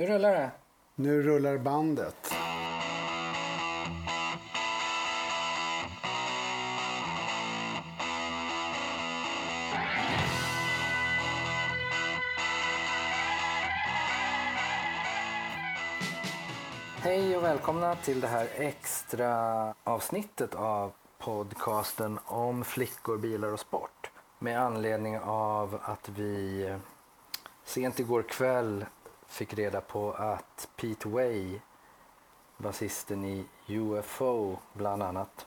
Nu rullar det. Nu rullar bandet. Hej och välkomna till det här extra avsnittet av podcasten om flickor, bilar och sport. Med anledning av att vi sent igår kväll fick reda på att Pete Way, basisten i UFO bland annat,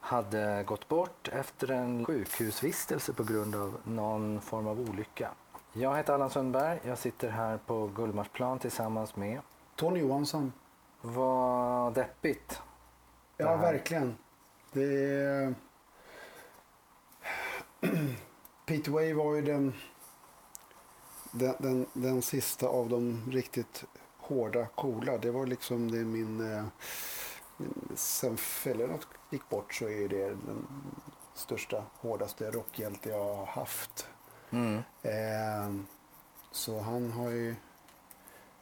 hade gått bort efter en sjukhusvistelse på grund av någon form av olycka. Jag heter Allan Sundberg. Jag sitter här på Gullmarsplan tillsammans med Tony Johansson. vad deppigt. Ja, verkligen. Det är... Pete Way var ju den, den, den, den sista av de riktigt hårda, coola. Det var liksom det min... eh, Sen Fellerot gick bort så är det den största, hårdaste rockhjälte jag har haft. Mm. Eh, så han har ju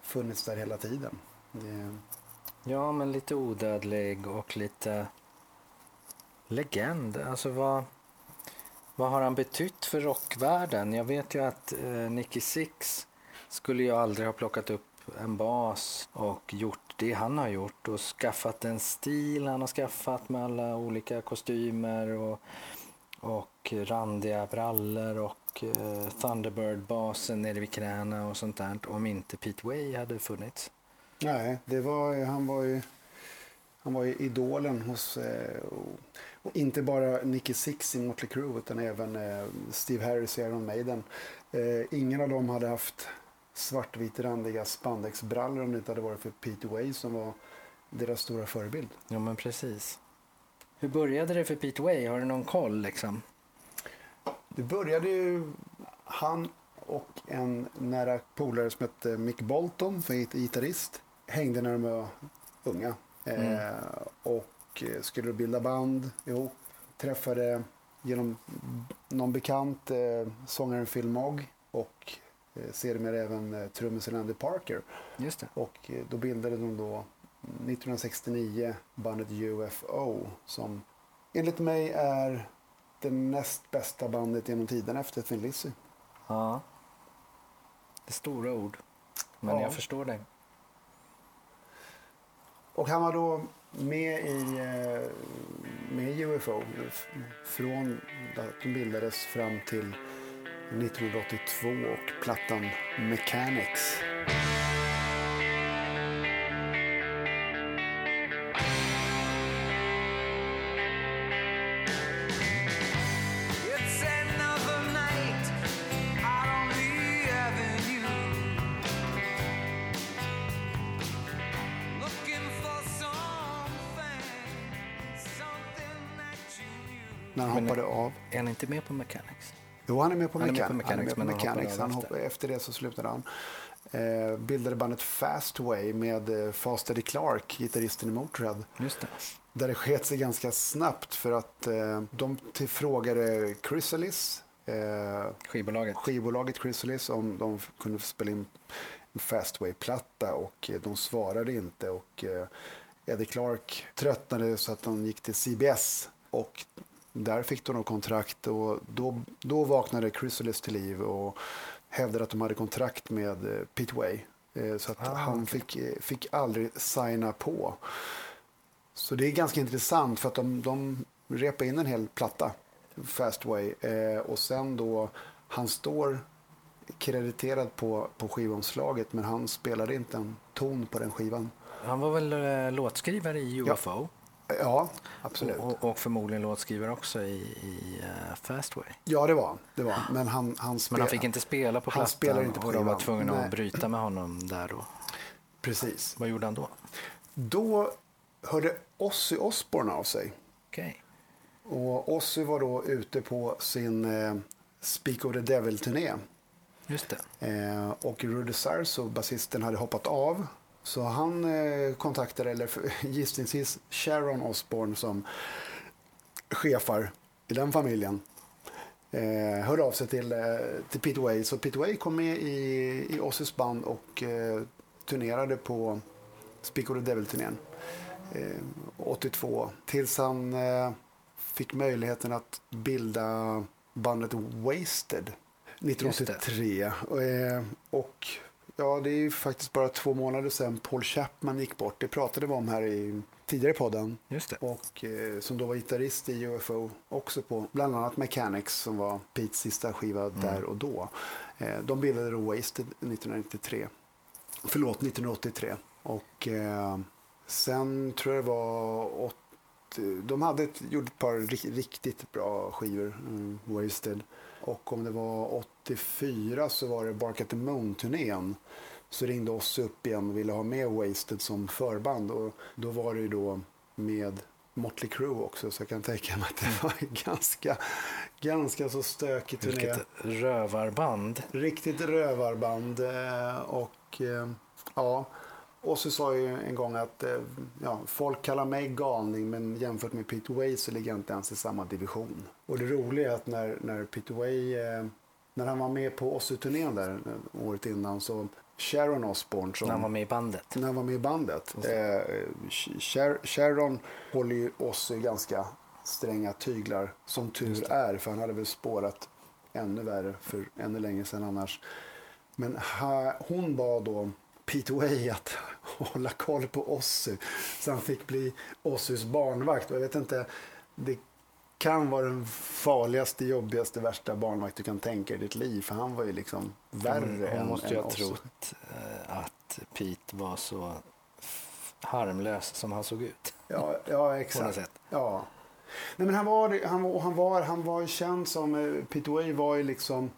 funnits där hela tiden. Det, Ja, men lite odödlig och lite legend. Alltså vad, vad har han betytt för rockvärlden? Jag vet ju att eh, Nicky Six skulle ju aldrig ha plockat upp en bas och gjort det han har gjort och skaffat en stil han har skaffat med alla olika kostymer och, och randiga brallor och eh, Thunderbird-basen nere vid knäna och sånt där om inte Pete Way hade funnits. Nej, det var, han var ju han var ju idolen hos, eh, inte bara Nicky Six i Motley Crue utan även eh, Steve Harris i Iron Maiden. Eh, ingen av dem hade haft svartvit randiga spandexbrallor om det inte hade varit för Peter Way som var deras stora förebild. Ja, men precis. Hur började det för Pete Way? Har du någon koll liksom? Det började ju han och en nära polare som hette Mick Bolton, som är gitarrist, hängde när de var unga. Eh, och eh, skulle bilda band ihop. Träffade genom någon bekant eh, sångaren Phil Mogg och eh, sedermera även eh, trummisen Andy Parker. Just det. Och eh, då bildade de då 1969 bandet UFO som enligt mig är det näst bästa bandet genom tiden efter Thin Lizzy. Ja. Det är stora ord. Men Ja. jag förstår dig. Och han var då med i eh, med UFO från att de bildades fram till 1982 och plattan Mechanics. Inte med på Mechanics? Jo, han är med på Han är med Mechanics. på Mechanics, han är med på han Mechanics. Han hoppade, efter det så slutade han. Eh, bildade bandet Fastway med eh, Fast Eddie Clark, gitarristen i Motörhead. Just det. Där det sket sig ganska snabbt för att eh, de tillfrågade Chrysalis, eh, Skivbolaget. skivbolaget Chrysalis, om de kunde spela in en Fastway-platta och eh, de svarade inte. Och eh, Eddie Clark tröttnade så att de gick till CBS och där fick de nog kontrakt och då, då vaknade Chrysalis till liv och hävdade att de hade kontrakt med eh, Pete Way. Eh, Så att Ah, han okej. fick, eh, fick aldrig signa på. Så det är ganska intressant för att de, de repade in en hel platta, Fastway. Och sen då, han står krediterad på, på skivomslaget men han spelade inte en ton på den skivan. Han var väl låtskrivare i UFO? Ja, absolut. Och, och förmodligen låtskrivare också i, i uh, Fastway. Ja, det var han. Det var han. Men han, han, Men spel- han fick inte spela på Han plattan spelar inte på och de var tvungna Nej. att bryta med honom där då. Precis. Vad gjorde han då? Då hörde Ozzy Osbourne av sig. Okej. Och Ozzy var då ute på sin eh, Speak of the Devil-turné. Just det. Eh, och Rudy Sarso, basisten, hade hoppat av. Så han eh, kontaktade, eller gissningsvis Sharon Osbourne som chefar i den familjen. eh, hörde av sig till, eh, till Pete Way. Så Pete Way kom med i, i Ozzys band och eh, turnerade på Speak of the Devil-turnén eh, 82. Tills han eh, fick möjligheten att bilda bandet Wasted 1983. Eh, och ja, det är ju faktiskt bara två månader sedan Paul Chapman gick bort. Det pratade vi om här i tidigare podden. Just det. Och eh, som då var gitarrist i UFO också på bland annat Mechanics som var Petes sista skiva där och då. Eh, de bildade då Wasted 1993. Förlåt, 1983. Och eh, sen tror jag det var åt, de hade ett, gjort ett par ri- riktigt bra skivor, mm, Wasted. Och om det var 84 så var det Bark at the Moon-turnén. Så ringde oss upp igen och ville ha med Wasted som förband. Och då var det ju då med Motley Crue också. Så jag kan tänka mig att det var en ganska, ganska så stökig turné. Vilket rövarband. Riktigt rövarband. eh, Och eh, ja, och så sa ju en gång att eh, ja, folk kallar mig galning men jämfört med Peter Way så ligger jag inte ens i samma division. Och det roliga är att när, när Peter Way, eh, när han var med på Ozzy-turnén där eh, året innan så Sharon Osbourne som När han var med i bandet. när han var med i bandet. Eh, Sharon håller ju oss i ganska stränga tyglar, som tur är, för han hade väl spårat ännu värre för ännu länge sedan annars. Men ha, hon bad då Pete Way att hålla koll på Ozzy, så han fick bli Ozzys barnvakt. Och jag vet inte, det kan vara den farligaste, jobbigaste, värsta barnvakt du kan tänka i ditt liv, för han var ju liksom värre Hon, än måste ju än ha trott eh, att Pete var så harmlös som han såg ut. Ja, ja exakt. Ja. Nej, men han var, han var, han var, han var känd som, eh, Peter Way var ju liksom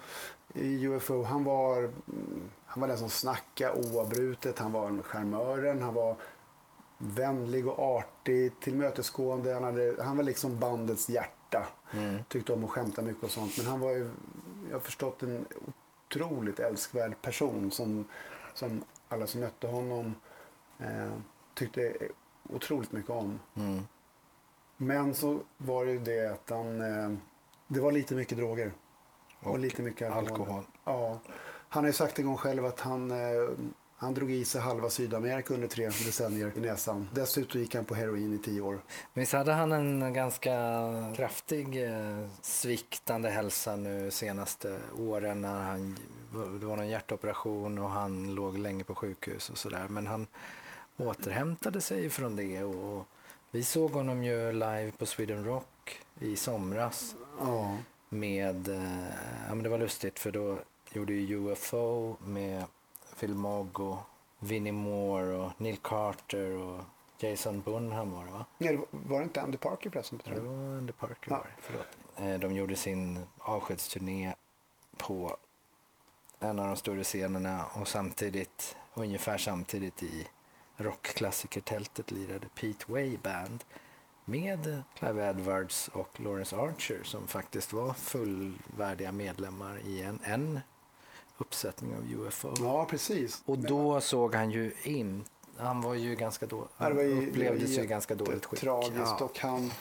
i UFO, han var, mm, han var den som snackade oavbrutet, han var en charmören, han var vänlig och artig, tillmötesgående, han, hade, han var liksom bandets hjärta. Mm. Tyckte om att skämta mycket och sånt, men han var ju, jag har förstått, en otroligt älskvärd person som, som alla som mötte honom eh, tyckte otroligt mycket om. Mm. Men så var det ju det att han, eh, det var lite mycket droger. Och, Och lite mycket alkohol. Alkohol. Ja. Han har ju sagt en gång själv att han, eh, han drog i sig halva Sydamerika under tre decennier i näsan. Dessutom gick han på heroin i tio år. Men visst hade han en ganska kraftig eh, sviktande hälsa nu senaste åren när han, det var någon hjärtoperation och han låg länge på sjukhus och sådär. Men han återhämtade sig från det och vi såg honom ju live på Sweden Rock i somras Ja. med, eh, ja men det var lustigt för då gjorde ju UFO med Phil Mogg och Vinnie Moore och Neil Carter och Jason Bunham var det va? Nej, var- det inte Andy Parker förresten? Var Andy Parker Ja. var det, förlåt. Eh, De gjorde sin avskedsturné på en av de större scenerna och samtidigt, ungefär samtidigt i rockklassikertältet lirade Pete Way Band med Clive Edwards och Lawrence Archer som faktiskt var fullvärdiga medlemmar i en, en uppsättning av UFO. Ja, precis. Och då såg han ju in, han var ju ganska då, han ju- upplevdes ju ganska dåligt skick. Tragiskt Ja. och han,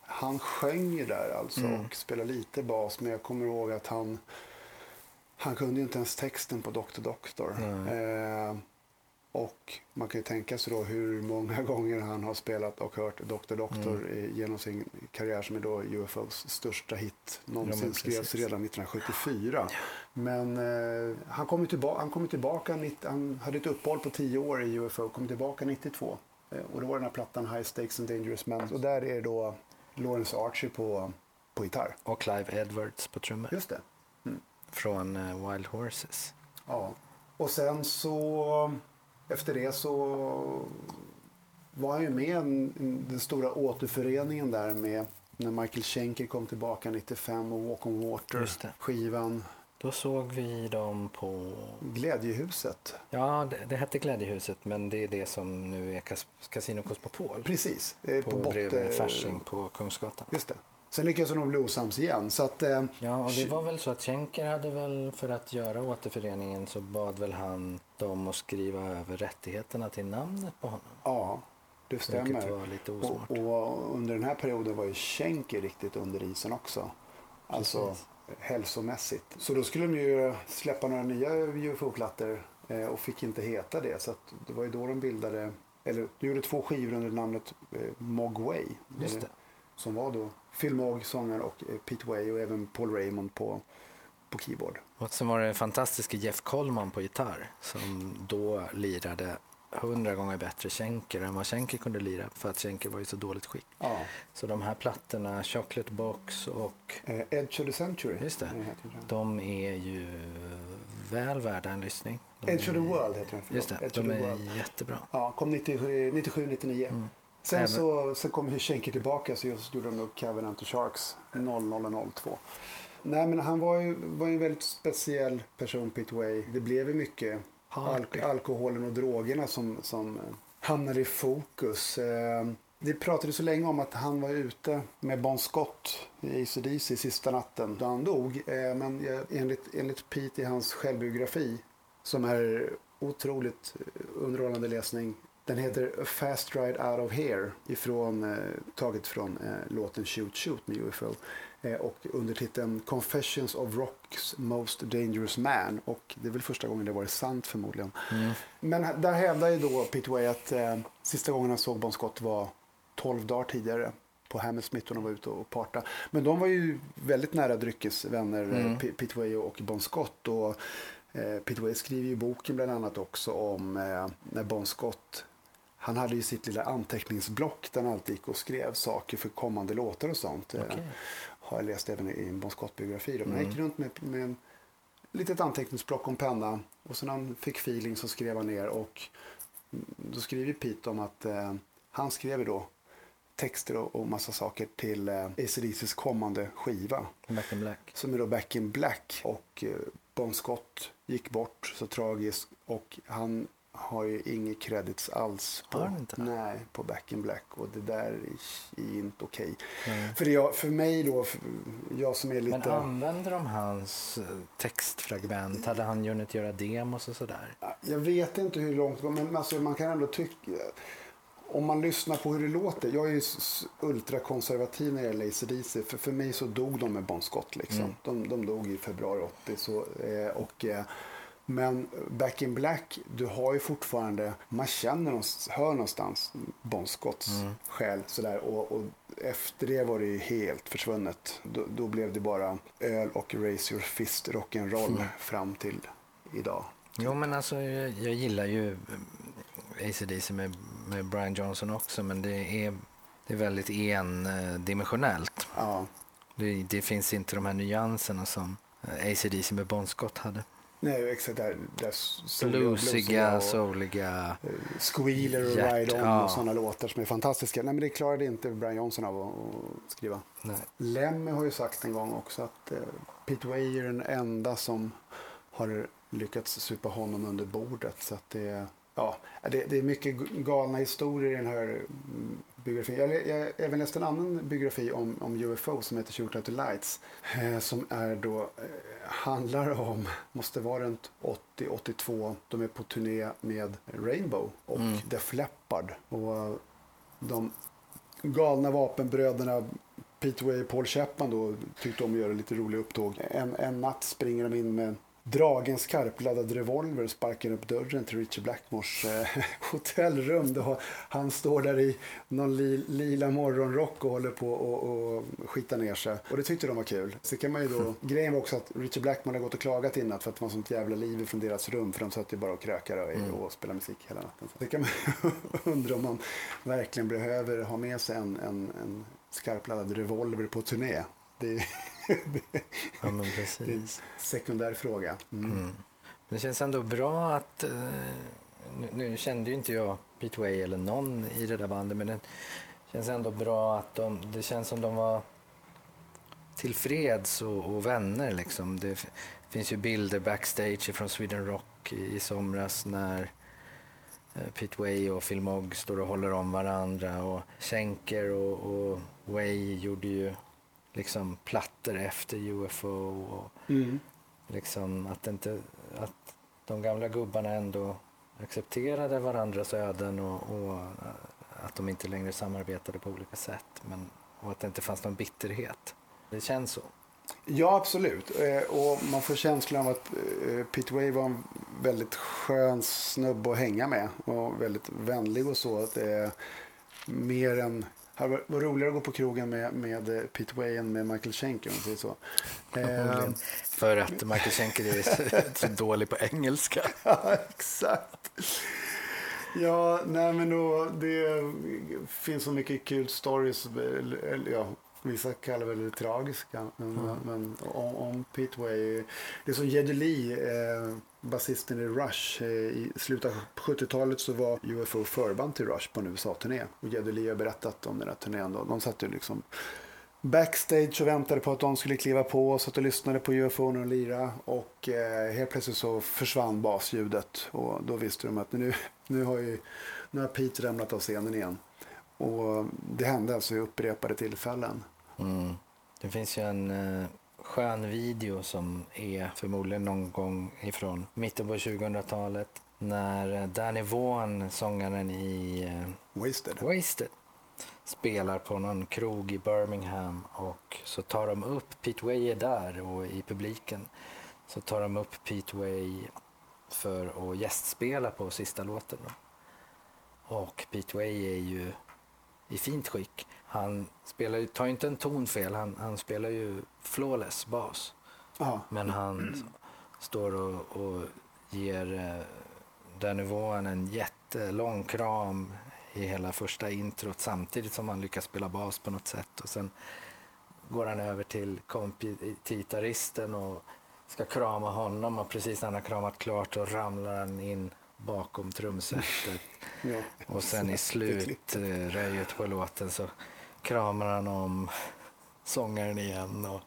han sjöng ju där alltså Mm. och spelade lite bas. Men jag kommer ihåg att han, han kunde ju inte ens texten på Dr. Doctor. Eh, och man kan ju tänka sig då hur många gånger han har spelat och hört Dr. Doctor Mm. genom sin karriär som är då UFOs största hit. Någonsin men skrevs redan 1974. Men eh, han kom ju tillbaka, han kom tillbaka, han hade ett uppehåll på tio år i UFO, kom tillbaka 92. Eh, och då var den här plattan High Stakes and Dangerous Men. Och där är då Lawrence Archie på, på gitarr. Och Clive Edwards på trummor. Just det. Från eh, Wild Horses. Ja. Och sen så efter det så var han ju med i den stora återföreningen där med när Michael Schenker kom tillbaka 95 och Walk on Water Just det. skivan Då såg vi dem på... Glädjehuset. Ja, det, det hette Glädjehuset men det är det som nu är Cas- Casino Cosmopol. Precis. eh, På, bot- bredvid eh, Fasching på Kungsgatan. Just det. Sen lyckades de bli osams igen. Så att, eh, Ja, och det var väl så att Schenker hade väl för att göra återföreningen så bad väl han dem att skriva över rättigheterna till namnet på honom. ja, det stämmer. var lite osmart. Och, och under den här perioden var ju Schenker riktigt under isen också. Alltså, Precis. hälsomässigt. Så då skulle de ju släppa några nya UFO-plattor eh, och fick inte heta det. Så det var ju då de bildade, eller de gjorde två skivor under namnet eh, Mogwai. Just det. Som var då Phil Mogg, sångare och eh, Pete Way och även Paul Raymond på, på keyboard. Och sen var det fantastiska Jeff Coleman på gitarr som då lirade hundra gånger bättre Schenker än vad Schenker kunde lira för att Schenker var i så dåligt skick. Ja. Så de här plattorna, Chocolate Box och Eh, Edge of the Century. Just det. den. de är ju väl värda en lyssning. De Edge of the är- World heter den. Just det, Edge de är jättebra. Ja, kom 97, 97 99. Mm. Sen, Även- så, sen kom Schenker tillbaka så just gjorde de då Covenant och Sharks 0002. Nej men han var ju, var ju en väldigt speciell person Pete Way. Det blev ju mycket alk- alkoholen och drogerna som, som eh, hamnade i fokus. Eh, Det pratades så länge om att han var ute med Bon Scott i ACDC sista natten då han dog. Eh, Men enligt, enligt Pete i hans självbiografi som är otroligt underhållande läsning. Den heter Fast Ride Out of Here ifrån, eh, taget från eh, låten Shoot Shoot med UFO. Eh, och undertiteln Confessions of Rocks Most Dangerous Man. Och det är väl första gången det varit sant förmodligen. Mm. Men där hävdar ju då Pete Way att eh, sista gången han såg Bon Scott var 12 dagar tidigare på Hammersmith och de var ute och parta. Men de var ju väldigt nära dryckesvänner, Mm. mm. Pete Way och Bon Scott. Och, eh, Pete Way skriver ju boken bland annat också om eh, när Bon Scott han hade ju sitt lilla anteckningsblock där han alltid gick och skrev saker för kommande låtar och sånt. Eh, Okej. Har jag läst även i en Bon Scott-biografi. Men Han Mm. gick runt med, med en litet anteckningsblock och en penna. Och sen när han fick feeling så skrev han ner. Och då skriver Pete om att eh, han skrev då texter och, och massa saker till eh, AC/DCs kommande skiva. Back in Black. Som är då Back in Black. Och eh, Bon Scott gick bort så tragiskt. Och han har ju inga credits alls på, nej, på Back in Black. Och det där är inte okej. Mm. För, jag, för mig då, för jag som är lite... Men använder de hans eh, textfragment? Hade han hunnit göra demos och sådär? Jag vet inte hur långt det men alltså, man kan ändå tycka... Om man lyssnar på hur det låter. Jag är ju ultrakonservativ när det gäller AC/DC. För, för mig så dog de med Bon Scott. Liksom. Mm. De, de dog i februari 80. Så, eh, och, eh, men Back in Black, du har ju fortfarande... Man känner, någonstans- hör någonstans Bon Scotts Mm. själ. Sådär, och, och efter det var det ju helt försvunnet. Då, då blev det bara öl och Raise Your Fist rock'n'roll Mm. fram till idag. Jo, men alltså jag, jag gillar ju AC/DC med, med Brian Johnson också, men det är, det är väldigt endimensionellt. Ja. Det, det finns inte de här nyanserna som AC/DC med Bon Scott hade. Nej, exakt. Där, där Bluesiga, souliga. eh, Squealer och Hjärt- Ride On ja. och sådana låtar som är fantastiska. Nej, men det klarade inte Brian Johnson av att, skriva. Nej. Lemmy har ju sagt en gång också att eh, Pete Way är den enda som har lyckats supa honom under bordet. Så att det, ja, det, det är mycket galna historier i den här biografin. Jag, jag även läst en annan biografi om, om UFO som heter Shoot Out the Lights. Eh, som är då, eh, handlar om, måste vara runt 80-82. De är på turné med Rainbow och Mm. Def Leppard. Och eh, de galna vapenbröderna Peter Way och Paul Chapman då tyckte om att göra lite roliga upptåg. En, en natt springer de in med dragen skarpladdad revolver och sparkar upp dörren till Richie Blackmores eh, hotellrum. Då han står där i någon li, lila morgonrock och håller på och, och skita ner sig. Och det tyckte de var kul. Så kan man ju då, grejen var också att Richie Blackmore hade gått och klagat i natt för att det var sånt jävla liv från deras rum. För de satt ju bara och krökade och, och spelade musik hela natten. Så det kan man undra om man verkligen behöver ha med sig en, en, en skarpladdad revolver på turné. Det Ja, men det är en precis. sekundär fråga. Mm. Mm. Det känns ändå bra att... Eh, nu, nu kände ju inte jag Pete Way eller någon i det där bandet men det känns ändå bra att de... Det känns som de var tillfreds och, och vänner liksom. Det finns ju bilder backstage från Sweden Rock i, i somras när eh, Pete Way och Phil Mogg står och håller om varandra och Schenker och, och Way gjorde ju liksom plattor efter UFO och Mm. liksom att, inte, att de gamla gubbarna ändå accepterade varandras öden och, och eh, att de inte längre samarbetade på olika sätt. Men, och att det inte fanns någon bitterhet. Det känns så. Ja, absolut. Eh, Och man får känslan av att eh, Pete Way var en väldigt skön snubbe att hänga med. Och väldigt vänlig och så. Att det är mer än... Det var var roligare att gå på krogen med, med eh, Pete Way än med Michael Schenker om man säger så. Eh. För att Michael Schenker är så- så dålig på engelska. Ja, exakt. Ja, nej men då, det finns så mycket kul stories. eller- Ja, vissa kallar väl det tragiska. Men, men om, om Pete Way. Det är som Lee, eh, basisten i Rush. Eh, I slutet av 70-talet så var UFO förband till Rush på en USA-turné. Och Geddy Lee har berättat om den här turnén. Då. De satt ju liksom backstage och väntade på att de skulle kliva på och satt och lyssnade på UFO när de lirade. Och eh, helt plötsligt så försvann basljudet. Och då visste de att nu, nu, har, ju, nu har Pete ramlat av scenen igen. Och det hände alltså i upprepade tillfällen. Mm. Det finns ju en eh, skön video som är förmodligen någon gång ifrån mitten på 2000-talet när eh, Danny Vaughan, sångaren i eh, Wasted. Wasted, spelar på någon krog i Birmingham och så tar de upp, Pete Way är där och i publiken så tar de upp Pete Way för att gästspela på sista låten. Då. Och Pete Way är ju i fint skick. Han spelar, ju- tar ju inte en ton fel, han, han spelar ju flawless bas. Ja, Men han står och, och ger eh, Vaughan en jättelång kram i hela första introt samtidigt som han lyckas spela bas på något sätt. Och sen går han över till gitarristen och ska krama honom och precis när han har kramat klart så ramlar han in bakom trumsetet. ja. Och sen i slutröjet på låten så kramar han om sångaren igen och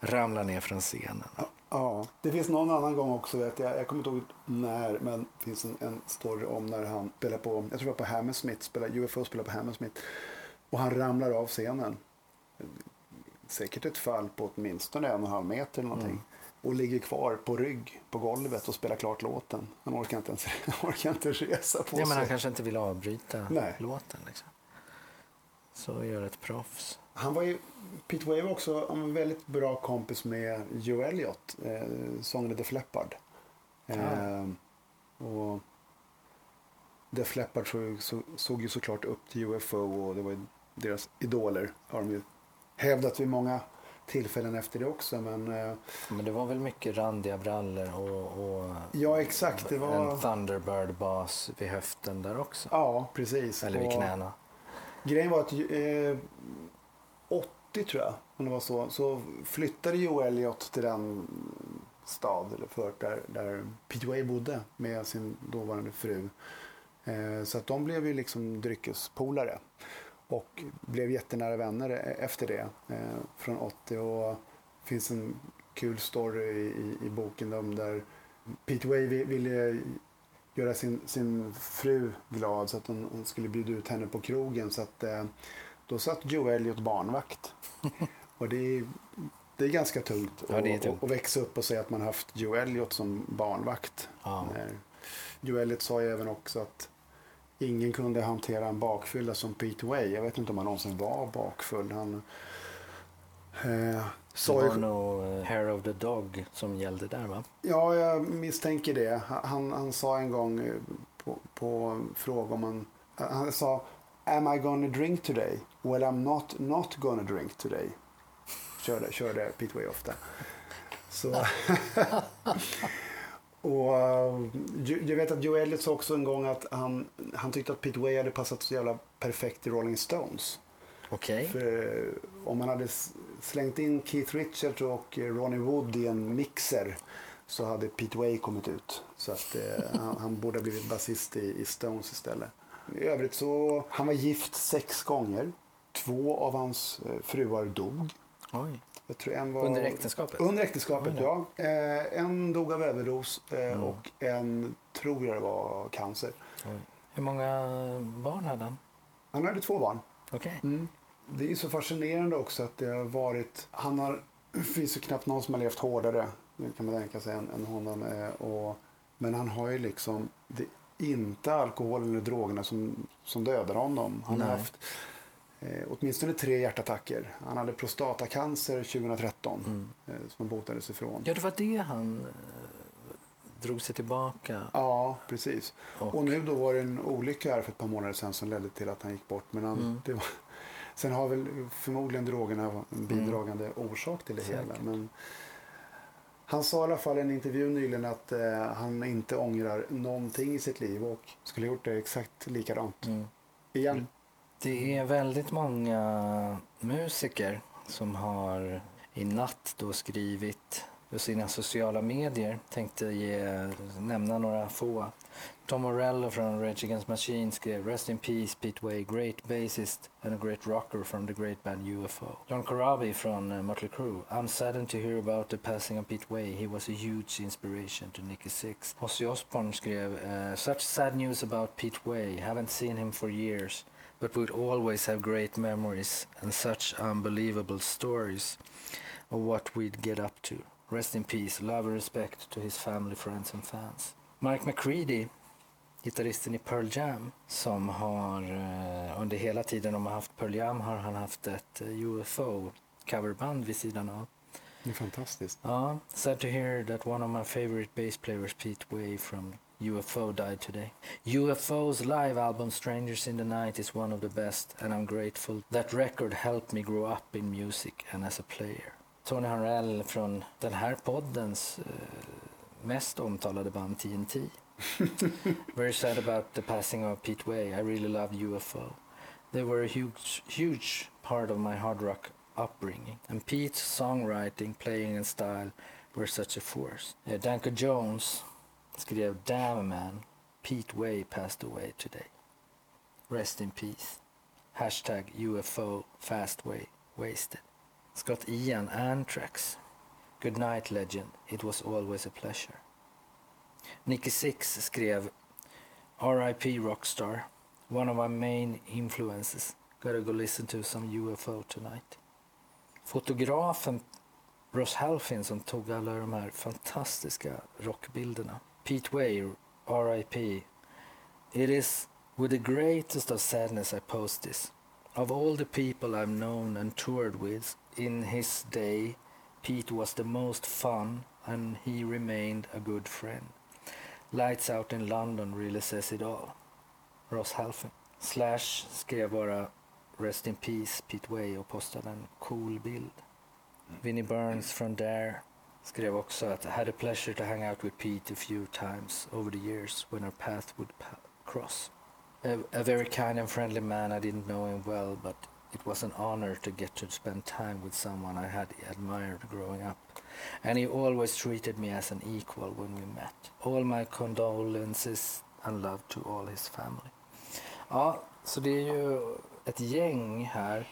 ramlar ner från scenen. Ja, det finns någon annan gång också. Vet jag, jag kommer inte ihåg när, men det finns en, en story om när han spelar på, jag tror det var på Hammersmith, spelar, UFO spelar på Hammersmith. Och han ramlar av scenen. Säkert ett fall på åtminstone en och en halv meter eller någonting. Och ligger kvar på rygg på golvet och spelar klart låten. Han orkar inte ens orkar inte resa på Ja, men sig. han kanske inte vill avbryta Nej. låten. Liksom. Så gör ett proffs. Han var ju, Pete Way var också en väldigt bra kompis med Joe Elliott, eh, sångaren Def Leppard. Eh, och Def Leppard såg, så, såg ju såklart upp till UFO och det var ju deras idoler. Har de ju hävdat vid många tillfällen efter det också. Men eh, Men det var väl mycket randiga brallor och, och ja, exakt. Det var... en Thunderbird-bas vid höften där också. Ja, precis. Eller vid knäna. Grejen var att eh, 80 tror jag, om det var så, så flyttade Joe Elliot till den stad eller fört där, där Pete Way bodde med sin dåvarande fru. Eh, så att de blev ju liksom dryckespolare och blev jättenära vänner e-, efter det eh, från 80. Och det finns en kul story i, i, i boken om där Pete Way ville göra sin, sin fru glad så att hon, hon skulle bjuda ut henne på krogen. Så att, eh, då satt Joe Elliot barnvakt. och det är, det är ganska tungt, Ja, att- tungt. att växa upp och säga att man haft Joe Elliot som barnvakt. Ja. Eh, Joe Elliot sa ju även också att ingen kunde hantera en bakfylla som Pete Way. Jag vet inte om han någonsin var bakfull. Han eh, Det ju var nog eh, Hair of the Dog som gällde där va? Ja, jag misstänker det. Han, han sa en gång eh, på, på fråga om han... Han sa Am I gonna drink today? Well, I'm not not gonna drink today. Körde, körde Pete Way ofta. Så... och eh, jag vet att Joe Elliott sa också en gång att han, han tyckte att Pete Way hade passat så jävla perfekt i Rolling Stones. Okej. För eh, om man hade slängt in Keith Richards och eh, Ronnie Wood i en mixer så hade Pete Way kommit ut. Så att eh, han, han borde ha blivit basist i, i Stones istället. I övrigt så, han var gift sex gånger. Två av hans eh, fruar dog. Oj. Jag tror en var... Under äktenskapet? Under äktenskapet, Oj ja. Eh, en dog av överdos eh, Mm. och en tror jag det var cancer. Oj. Hur många barn hade han? Han hade två barn. Okej. Mm. Det är så fascinerande också att det har varit... Han har... Det finns ju knappt någon som har levt hårdare, kan man tänka sig, än, än honom. Eh, och, men han har ju liksom... Det är inte alkoholen eller drogerna som, som dödar honom. Han har Nej. haft eh, åtminstone tre hjärtattacker. Han hade prostatacancer 2013 eh, som han botades ifrån. Ja, det var det han eh, drog sig tillbaka. Ja, precis. Och- Och, nu då var det en olycka här för ett par månader sedan som ledde till att han gick bort. Men han, Mm. det var, sen har väl förmodligen drogerna en bidragande orsak till det hela. Säkert. Men han sa i alla fall i en intervju nyligen att eh, han inte ångrar någonting i sitt liv och skulle gjort det exakt likadant Mm. igen. Det är väldigt många musiker som har i natt då skrivit och sina sociala medier. Tänkte ge, nämna några få. Tom Morello från Rage Against Machine skrev Rest in Peace Pete Way, great bassist and a great rocker from the great band UFO. John Corabi från eh, Motley Mötley Crüe. I'm saddened to hear about the passing of Pete Way. He was a huge inspiration to Nicky Six. Ozzy Osbourne skrev uh, Such sad news about Pete Way. Haven't seen him for years. but would always have great memories and such unbelievable stories of what we'd get up to. Rest in peace, love and respect to his family, friends and fans. Mark McCready, gitarristen i Pearl Jam, som har eh, under hela tiden de har haft Pearl Jam har han haft ett eh, UFO coverband vid sidan av. Det är fantastiskt. Ja, sad to hear that one of my favorite bass players, Pete Way from UFO, died today. UFO's live album Strangers in the Night is one of the best and I'm grateful. That record helped me grow up in music and as a player. Tony Harrell från den här poddens eh, mest omtalade band TNT. Very sad about the passing of Pete Way. I really loved UFO. They were a huge, huge part of my hard rock upbringing. And Pete's songwriting, playing and style were such a force. Uh, Danko Jones skrev Damn man, Pete Way passed away today. Rest in peace. Hashtag UFO fast way wasted. Scott Ian Anthrax. Good night legend. It was always a pleasure. Nicky Six skrev R.I.P. Rockstar. One of my main influences. Gotta go listen to some UFO tonight. Fotografen Ross Halfin som tog alla de här fantastiska rockbilderna. Pete Way, R.I.P. It is with the greatest of sadness I post this. Of all the people I've known and toured with in his day, Pete was the most fun and he remained a good friend. Lights Out in London really says it all. Ross Halfin. Slash skrev bara Rest in Peace Pete Way och postade en cool bild. Mm. Vinnie Burns från Dare skrev också att I had a pleasure to hang out with Pete a few times over the years when our path would pa- cross. A, a very kind and friendly man, I didn't know him well, but it was an honor to get to spend time with someone I had admired growing up. And he always treated me as an equal when we met. All my condolences and love to all his family. Ja, så det är ju ett gäng här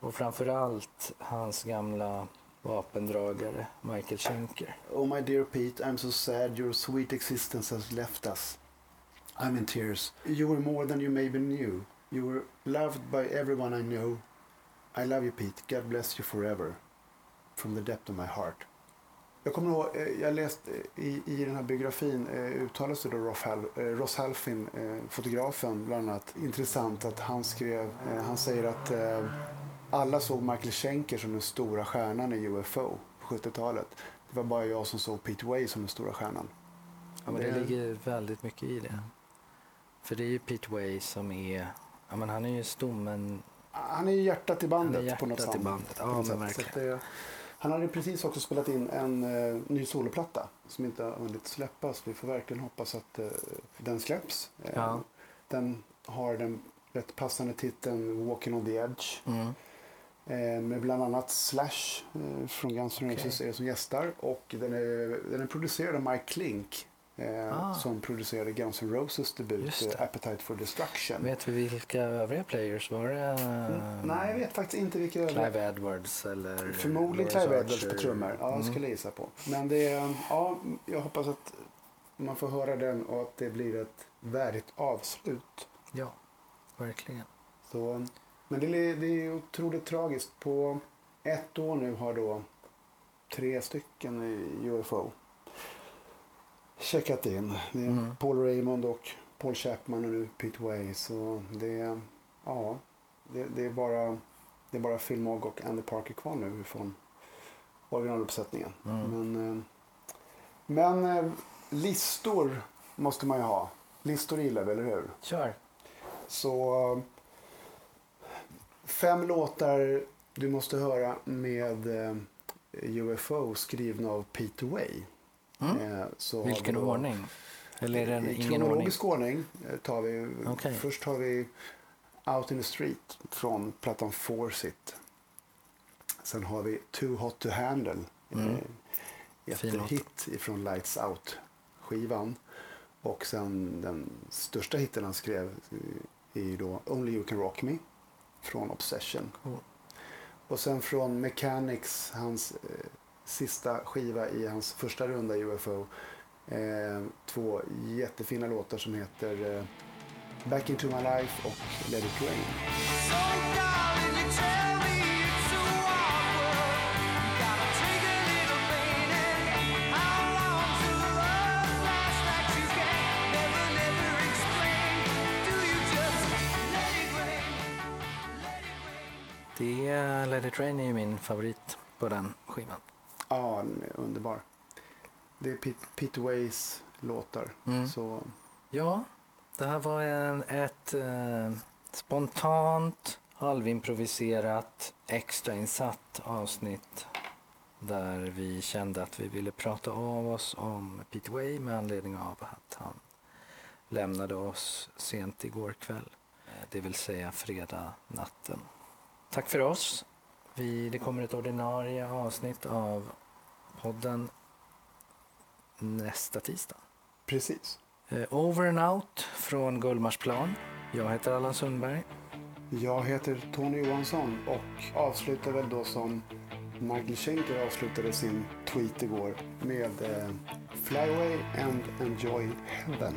och framförallt hans gamla vapendragare Michael Schenker. Oh my dear Pete, I'm so sad your sweet existence has left us. I'm in tears. You were more than you maybe knew. You were loved by everyone I know. I love you Pete. God bless you forever. From the depth of my heart. Jag kommer ihåg, eh, jag läste i, i den här biografin eh, uttalas det då Ross, Hal, eh, Ross Halfin, eh, fotografen bland annat. Intressant att han skrev, eh, han säger att eh, alla såg Michael Schenker som den stora stjärnan i UFO på 70-talet. Det var bara jag som såg Pete Way som den stora stjärnan. Ja, men det Det- ligger väldigt mycket i det. För det är ju Pete Way som är, ja men han är ju stommen, Han är ju hjärtat i bandet är på något hjärtat sätt. bandet, ja, men verkligen. han hade precis också spelat in en eh, ny soloplatta som inte har hunnit släppas. Vi får verkligen hoppas att eh, den släpps. Eh, Ja. Den har den rätt passande titeln Walking on the Edge. mm, Eh, med bland annat Slash eh, från Guns N' Roses är som gästar. Och den är, den är producerad av Mike Klink. Eh, Ah. Som producerade Guns N' Roses debut eh, Appetite for Destruction. vet vi vilka övriga players var det? Mm, Nej, jag vet faktiskt inte vilka övriga. Clive Edwards eller? Förmodligen Clive Edwards Archer? på trummor. Ja, Mm. skulle jag gissa på. Men det är, ja, jag hoppas att man får höra den och att det blir ett värdigt avslut. Ja, verkligen. Så, men det är, det är otroligt tragiskt. På ett år nu har då tre stycken i UFO checkat in. Det är Mm. Paul Raymond och Paul Chapman och nu Pete Way. Så det är, ja, Det, det, är bara, det är bara Phil Mogg och Andy Parker kvar nu från originaluppsättningen. Mm. Men, eh, men eh, listor måste man ju ha. Listor gillar vi, eller hur? Kör. Så fem låtar du måste höra med eh, UFO skrivna av Peter Way. Mm. Eh, så Vilken vi då- ordning? Eller är det I ordning? kronologisk ordning eh, tar vi. Okej. Först har vi Out in the Street från plattan Force It. Sen har vi Too Hot to Handle. Mm. Eh, låt. Jättehit ifrån Lights Out skivan. Och sen den största hitten han skrev är då Only You Can Rock Me från Obsession. Cool. Och sen från Mechanics, hans eh, sista skiva i hans första runda i UFO. Eh, två jättefina låtar som heter eh, Back Into My Life och Let It Rain. Det, Let It Rain är ju min favorit på den skivan. Ja, underbar. Det är Pete, Pete Ways låtar. Mm. Så Ja, det här var en, ett eh, spontant, halvimproviserat, extrainsatt avsnitt där vi kände att vi ville prata av oss om Peter Way med anledning av att han lämnade oss sent igår kväll. Eh, Det vill säga fredag natten. Tack för oss. Vi, det kommer ett ordinarie avsnitt av podden nästa tisdag. precis. Eh, Over and out från Gullmarsplan. Jag heter Allan Sundberg. Jag heter Tony Johansson och avslutar väl då som Michael Schenker avslutade sin tweet igår med eh, Fly away and enjoy heaven.